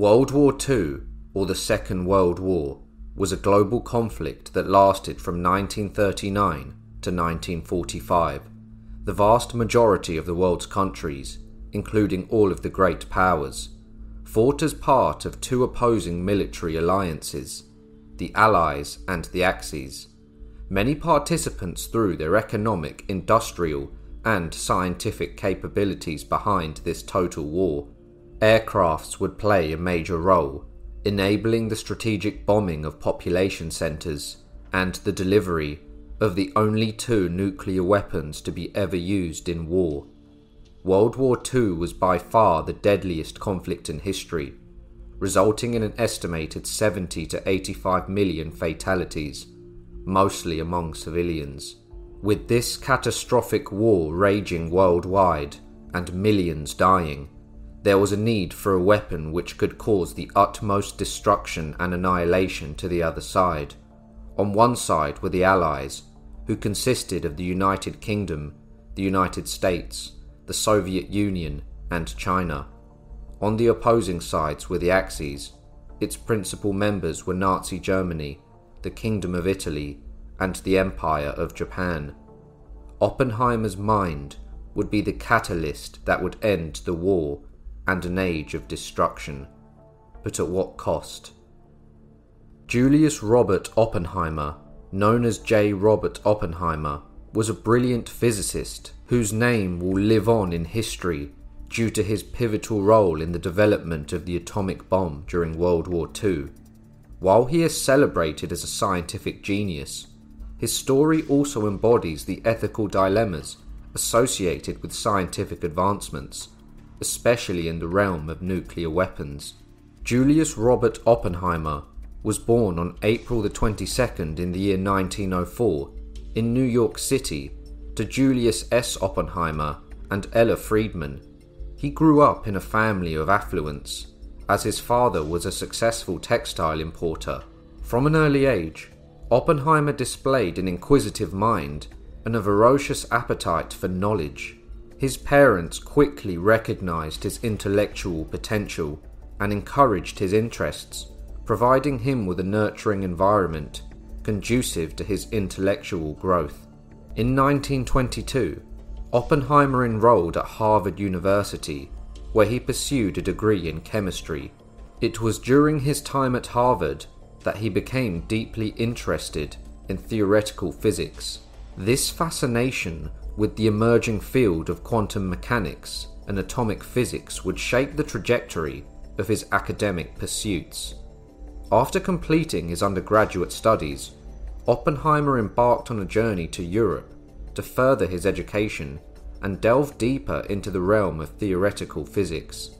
World War II, or the Second World War, was a global conflict that lasted from 1939 to 1945. The vast majority of the world's countries, including all of the great powers, fought as part of two opposing military alliances, the Allies and the Axis. Many participants threw their economic, industrial, and scientific capabilities behind this total war. Aircrafts would play a major role, enabling the strategic bombing of population centres and the delivery of the only two nuclear weapons to be ever used in war. World War II was by far the deadliest conflict in history, resulting in an estimated 70 to 85 million fatalities, mostly among civilians. With this catastrophic war raging worldwide and millions dying, there was a need for a weapon which could cause the utmost destruction and annihilation to the other side. On one side were the Allies, who consisted of the United Kingdom, the United States, the Soviet Union, and China. On the opposing sides were the Axis. Its principal members were Nazi Germany, the Kingdom of Italy, and the Empire of Japan. Oppenheimer's mind would be the catalyst that would end the war and an age of destruction. But at what cost? Julius Robert Oppenheimer, known as J. Robert Oppenheimer, was a brilliant physicist whose name will live on in history due to his pivotal role in the development of the atomic bomb during World War II. While he is celebrated as a scientific genius, his story also embodies the ethical dilemmas associated with scientific advancements, especially in the realm of nuclear weapons. Julius Robert Oppenheimer was born on April the 22nd in the year 1904 in New York City to Julius S. Oppenheimer and Ella Friedman he grew up in a family of affluence, as his father was a successful textile importer. From an early age, Oppenheimer displayed an inquisitive mind and a voracious appetite for knowledge. His parents quickly recognized his intellectual potential and encouraged his interests, providing him with a nurturing environment conducive to his intellectual growth. In 1922, Oppenheimer enrolled at Harvard University, where he pursued a degree in chemistry. It was during his time at Harvard that he became deeply interested in theoretical physics. This fascination with the emerging field of quantum mechanics and atomic physics would shape the trajectory of his academic pursuits. After completing his undergraduate studies, Oppenheimer embarked on a journey to Europe to further his education and delve deeper into the realm of theoretical physics.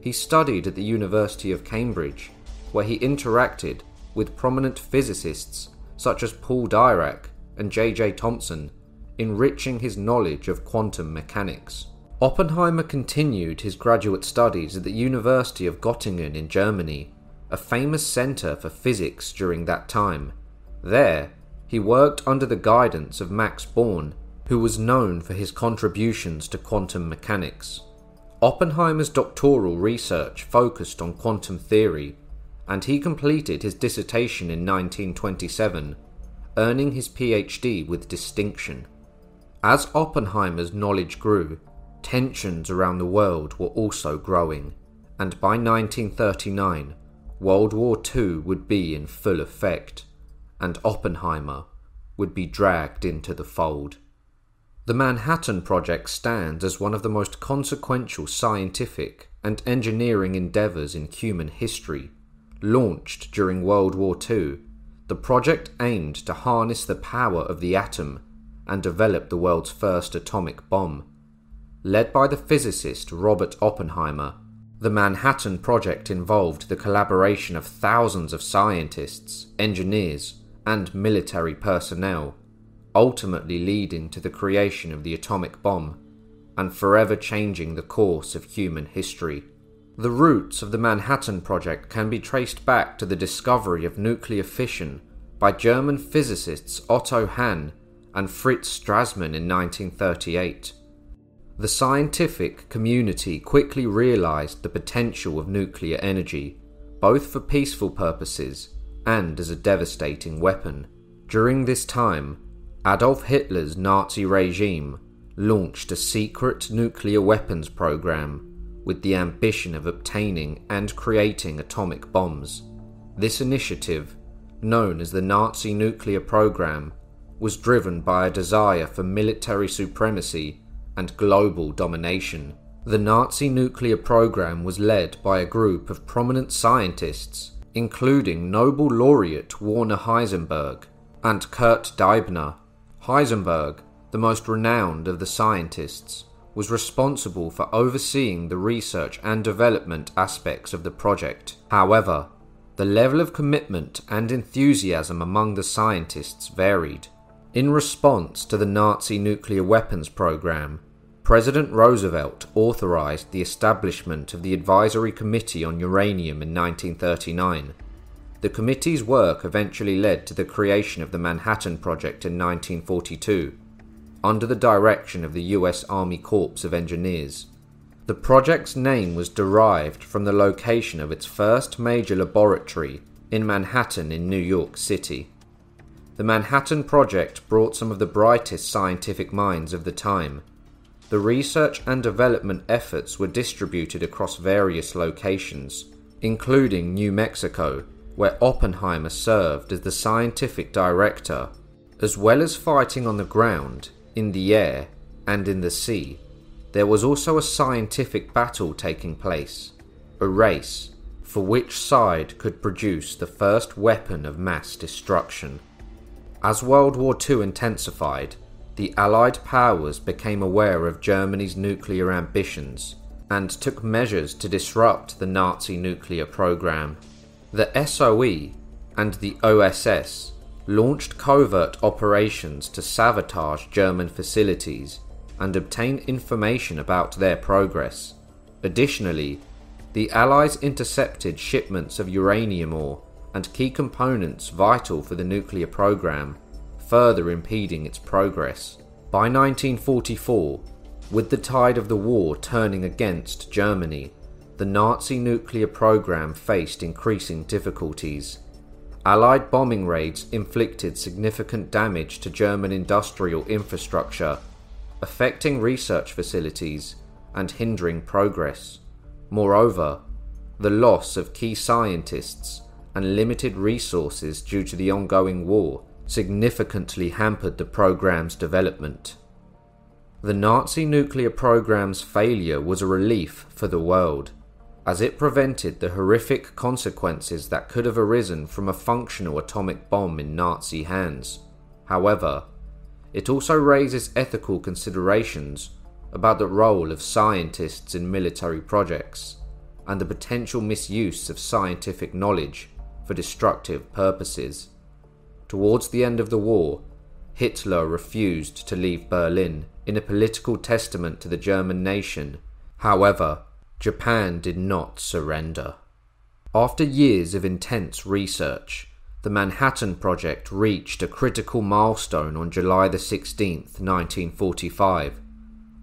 He studied at the University of Cambridge, where he interacted with prominent physicists such as Paul Dirac and J.J. Thomson, enriching his knowledge of quantum mechanics. Oppenheimer continued his graduate studies at the University of Göttingen in Germany, a famous centre for physics during that time. There, he worked under the guidance of Max Born, who was known for his contributions to quantum mechanics. Oppenheimer's doctoral research focused on quantum theory, and he completed his dissertation in 1927, earning his PhD with distinction. As Oppenheimer's knowledge grew, tensions around the world were also growing, and by 1939, World War II would be in full effect and Oppenheimer would be dragged into the fold. The Manhattan Project stands as one of the most consequential scientific and engineering endeavours in human history. Launched during World War II, the project aimed to harness the power of the atom and develop the world's first atomic bomb. Led by the physicist Robert Oppenheimer, the Manhattan Project involved the collaboration of thousands of scientists, engineers, and military personnel, ultimately leading to the creation of the atomic bomb and forever changing the course of human history. The roots of the Manhattan Project can be traced back to the discovery of nuclear fission by German physicists Otto Hahn and Fritz Strassmann in 1938. The scientific community quickly realized the potential of nuclear energy both for peaceful purposes and as a devastating weapon. During this time, Adolf Hitler's Nazi regime launched a secret nuclear weapons program with the ambition of obtaining and creating atomic bombs. This initiative, known as the Nazi nuclear program, was driven by a desire for military supremacy and global domination. The Nazi nuclear program was led by a group of prominent scientists, including Nobel laureate Werner Heisenberg and Kurt Diebner. Heisenberg, the most renowned of the scientists, was responsible for overseeing the research and development aspects of the project. However, the level of commitment and enthusiasm among the scientists varied. In response to the Nazi nuclear weapons program, President Roosevelt authorized the establishment of the Advisory Committee on Uranium in 1939. The committee's work eventually led to the creation of the Manhattan Project in 1942, under the direction of the US Army Corps of Engineers. The project's name was derived from the location of its first major laboratory in Manhattan in New York City. The Manhattan Project brought some of the brightest scientific minds of the time the research and development efforts were distributed across various locations, including New Mexico, where Oppenheimer served as the scientific director, as well as fighting on the ground, in the air, and in the sea. There was also a scientific battle taking place, a race for which side could produce the first weapon of mass destruction. As World War II intensified, the Allied powers became aware of Germany's nuclear ambitions and took measures to disrupt the Nazi nuclear program. The SOE and the OSS launched covert operations to sabotage German facilities and obtain information about their progress. Additionally, the Allies intercepted shipments of uranium ore and key components vital for the nuclear program further impeding its progress. By 1944, with the tide of the war turning against Germany, the Nazi nuclear program faced increasing difficulties. Allied bombing raids inflicted significant damage to German industrial infrastructure, affecting research facilities and hindering progress. Moreover, the loss of key scientists and limited resources due to the ongoing war significantly hampered the program's development. The Nazi nuclear program's failure was a relief for the world, as it prevented the horrific consequences that could have arisen from a functional atomic bomb in Nazi hands. However, it also raises ethical considerations about the role of scientists in military projects and the potential misuse of scientific knowledge for destructive purposes. Towards the end of the war, Hitler refused to leave Berlin in a political testament to the German nation. However, Japan did not surrender. After years of intense research, the Manhattan Project reached a critical milestone on July 16, 1945,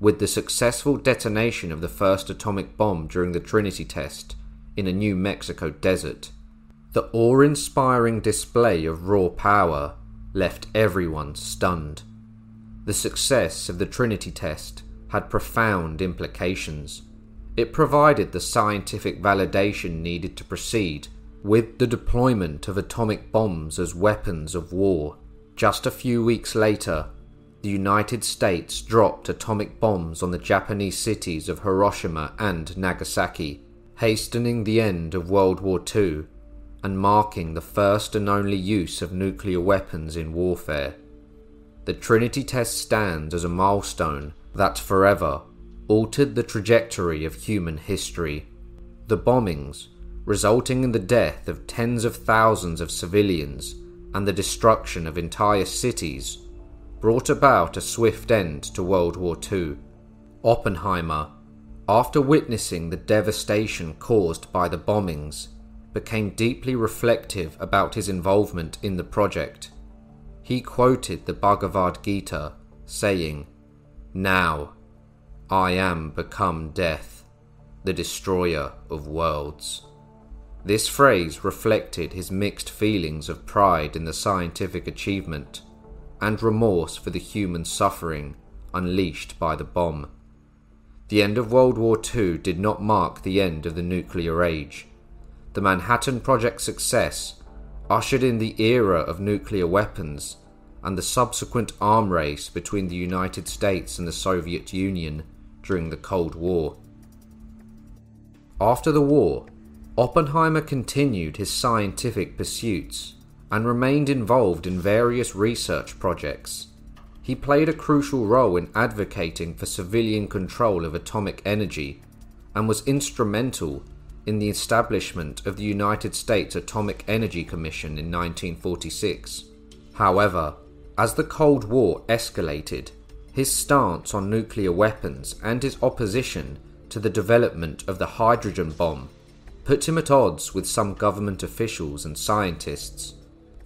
with the successful detonation of the first atomic bomb during the Trinity test in a New Mexico desert. The awe inspiring display of raw power left everyone stunned. The success of the Trinity test had profound implications. It provided the scientific validation needed to proceed with the deployment of atomic bombs as weapons of war. Just a few weeks later, the United States dropped atomic bombs on the Japanese cities of Hiroshima and Nagasaki, hastening the end of World War II and marking the first and only use of nuclear weapons in warfare. The Trinity test stands as a milestone that forever altered the trajectory of human history. The bombings, resulting in the death of tens of thousands of civilians and the destruction of entire cities, brought about a swift end to World War II. Oppenheimer, after witnessing the devastation caused by the bombings, became deeply reflective about his involvement in the project. He quoted the Bhagavad Gita, saying, Now I am become death, the destroyer of worlds. This phrase reflected his mixed feelings of pride in the scientific achievement and remorse for the human suffering unleashed by the bomb. The end of World War II did not mark the end of the nuclear age. The Manhattan Project's success ushered in the era of nuclear weapons and the subsequent arm race between the United States and the Soviet Union during the Cold War. After the war, Oppenheimer continued his scientific pursuits and remained involved in various research projects. He played a crucial role in advocating for civilian control of atomic energy and was instrumental in the establishment of the United States Atomic Energy Commission in 1946. However, as the Cold War escalated, his stance on nuclear weapons and his opposition to the development of the hydrogen bomb put him at odds with some government officials and scientists.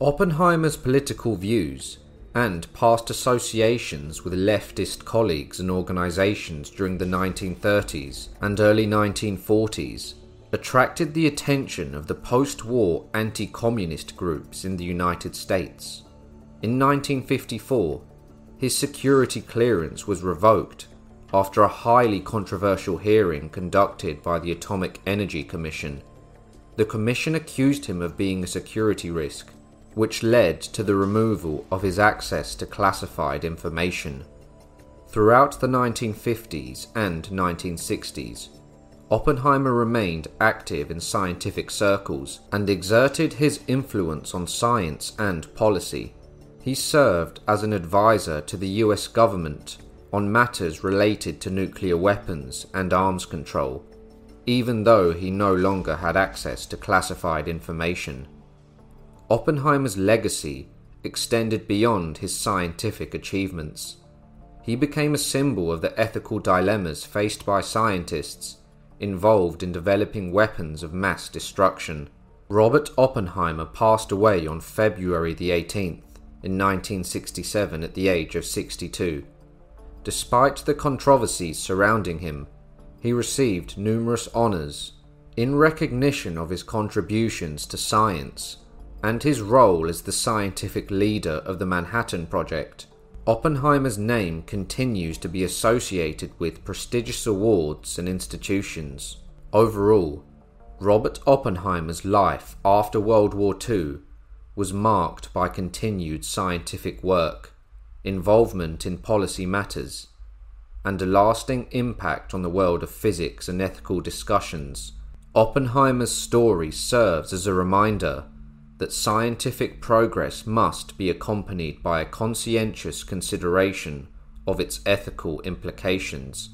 Oppenheimer's political views and past associations with leftist colleagues and organizations during the 1930s and early 1940s attracted the attention of the post war anti communist groups in the United States. In 1954, his security clearance was revoked after a highly controversial hearing conducted by the Atomic Energy Commission. The Commission accused him of being a security risk which led to the removal of his access to classified information. Throughout the 1950s and 1960s, Oppenheimer remained active in scientific circles and exerted his influence on science and policy. He served as an advisor to the US government on matters related to nuclear weapons and arms control, even though he no longer had access to classified information. Oppenheimer's legacy extended beyond his scientific achievements. He became a symbol of the ethical dilemmas faced by scientists involved in developing weapons of mass destruction. Robert Oppenheimer passed away on February the 18th in 1967 at the age of 62. Despite the controversies surrounding him, he received numerous honors in recognition of his contributions to science and his role as the scientific leader of the Manhattan Project, Oppenheimer's name continues to be associated with prestigious awards and institutions. Overall, Robert Oppenheimer's life after World War II was marked by continued scientific work, involvement in policy matters, and a lasting impact on the world of physics and ethical discussions. Oppenheimer's story serves as a reminder that scientific progress must be accompanied by a conscientious consideration of its ethical implications.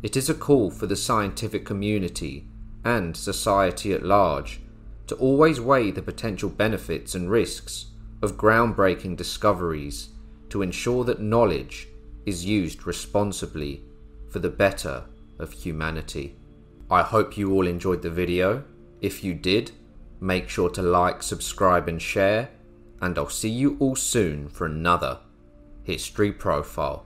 It is a call for the scientific community and society at large to always weigh the potential benefits and risks of groundbreaking discoveries to ensure that knowledge is used responsibly for the better of humanity. I hope you all enjoyed the video. If you did, Make sure to like, subscribe, and share, and I'll see you all soon for another History Profile.